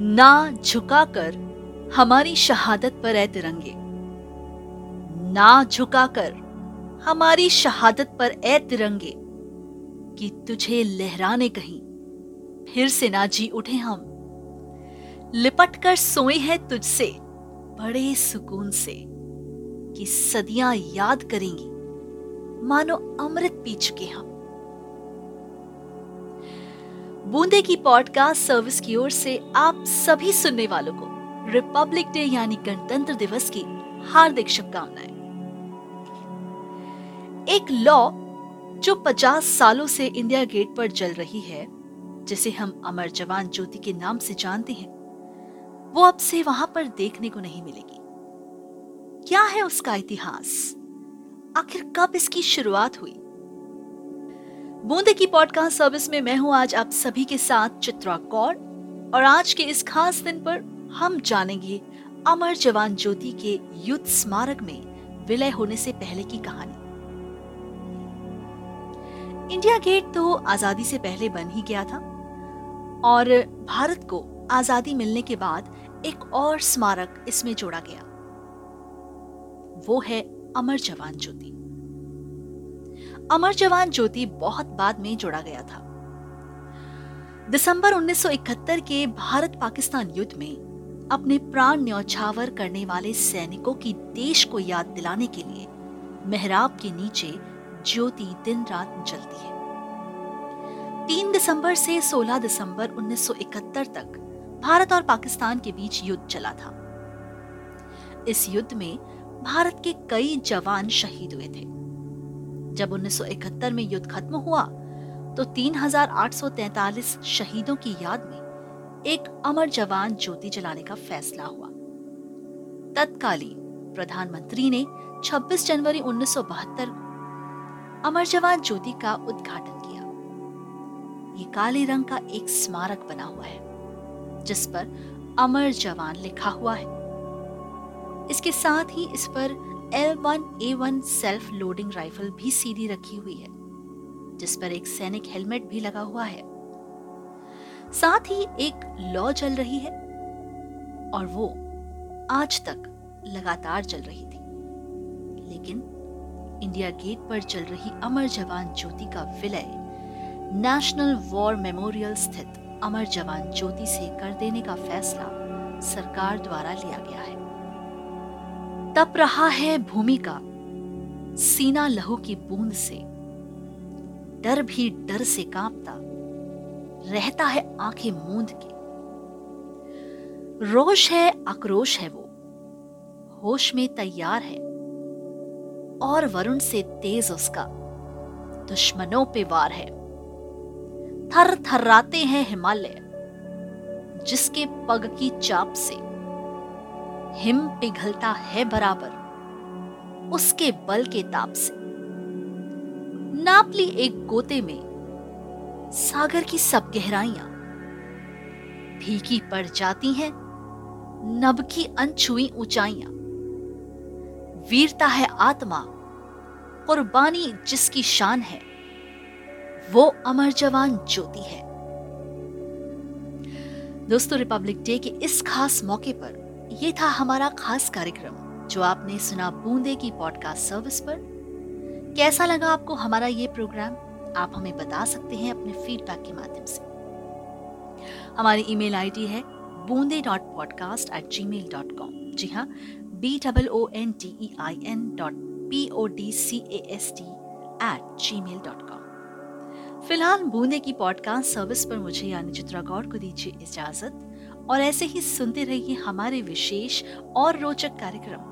ना झुकाकर हमारी शहादत पर ए तिरंगे। ना झुकाकर हमारी शहादत पर ए तिरंगे कि तुझे लहराने कहीं फिर से ना जी उठे हम। लिपट कर सोए हैं तुझसे बड़े सुकून से कि सदियाँ याद करेंगी। मानो अमृत पी चुके हम। बूंदे की पॉडकास्ट सर्विस की ओर से आप सभी सुनने वालों को रिपब्लिक डे यानी गणतंत्र दिवस की हार्दिक शुभकामनाएँ। एक लॉ जो 50 सालों से इंडिया गेट पर चल रही है, जिसे हम अमर जवान ज्योति के नाम से जानते हैं, वो अब से वहाँ पर देखने को नहीं मिलेगी। क्या है उसका इतिहास? आखिर कब इसकी शुरुआत हुई? बूंदे की पॉडकास्ट सर्विस में मैं हूँ आज आप सभी के साथ चित्रा कौर। और आज के इस खास दिन पर हम जानेंगे अमर जवान ज्योति के युद्ध स्मारक में विलय होने से पहले की कहानी। इंडिया गेट तो आज़ादी से पहले बन ही गया था। और भारत को आज़ादी मिलने के बाद एक और स्मारक इसमें जोड़ा गया। वो है अमर जवान ज्योति। अमर जवान ज्योति बहुत बाद में जोड़ा गया था। दिसंबर 1971 के भारत पाकिस्तान युद्ध में अपने प्राण न्यौछावर करने वाले सैनिकों की देश को याद दिलाने के लिए मेहराब के नीचे ज्योति दिन रात जलती है। 3 दिसंबर से 16 दिसंबर 1971 तक भारत और पाकिस्तान के बीच युद्ध चला था। इस युद्ध में भारत के कई जवान शहीद हुए थे। जब 1971 में युद्ध खत्म हुआ तो 3,843 शहीदों की याद में एक अमर जवान ज्योति जलाने का फैसला हुआ। तत्कालीन प्रधानमंत्री ने 26 जनवरी 1972 को अमर जवान ज्योति का उद्घाटन किया। ये काले रंग का एक स्मारक बना हुआ है जिस पर अमर जवान लिखा हुआ है। इसके साथ ही इस पर L1A1 सेल्फ लोडिंग राइफल भी सीधी रखी हुई है, जिस पर एक सैनिक हेलमेट भी लगा हुआ है। साथ ही एक लॉ चल रही है, और वो आज तक लगातार चल रही थी। लेकिन इंडिया गेट पर चल रही अमर जवान ज्योति का विलय नेशनल वॉर मेमोरियल स्थित अमर जवान ज्योति से कर देने का फैसला सरकार द्वारा लिया गया है। तप रहा है भूमि का। सीना लहू की बूंद से, डर भी डर से कांपता। रहता है आँखें मूंद के। रोष है, आक्रोश है वो। होश में तैयार है। और वरुण से तेज उसका। दुश्मनों पे वार है। थर थर्राते हैं हिमालय, जिसके पग की चाप से। हिम पिघलता है बराबर उसके बल के ताप से। नाप ली एक गोते में सागर की सब गहराइयाँ फीकी पड़ जाती हैं नब की अनछुई ऊंचाइयाँ। वीरता है आत्मा, कुर्बानी जिसकी शान है, वो अमर जवान ज्योति है। दोस्तों, रिपब्लिक डे के इस खास मौके पर ये था हमारा खास कार्यक्रम, जो आपने सुना बूंदे की पॉडकास्ट सर्विस पर। कैसा लगा आपको हमारा ये प्रोग्राम आप हमें बता सकते हैं अपने फीडबैक के माध्यम से। हमारी ईमेल आईडी है बूंदे dot podcast at gmail dot com जी हाँ B double O N T E I N dot P O D C A S T at gmail dot com फ़िलहाल बूंदे की पॉडकास्ट सर्विस पर मुझे यानी चित्रा गौड़ को दीजिए इजाज़त। और ऐसे ही सुनते रहिए हमारे विशेष और रोचक कार्यक्रम।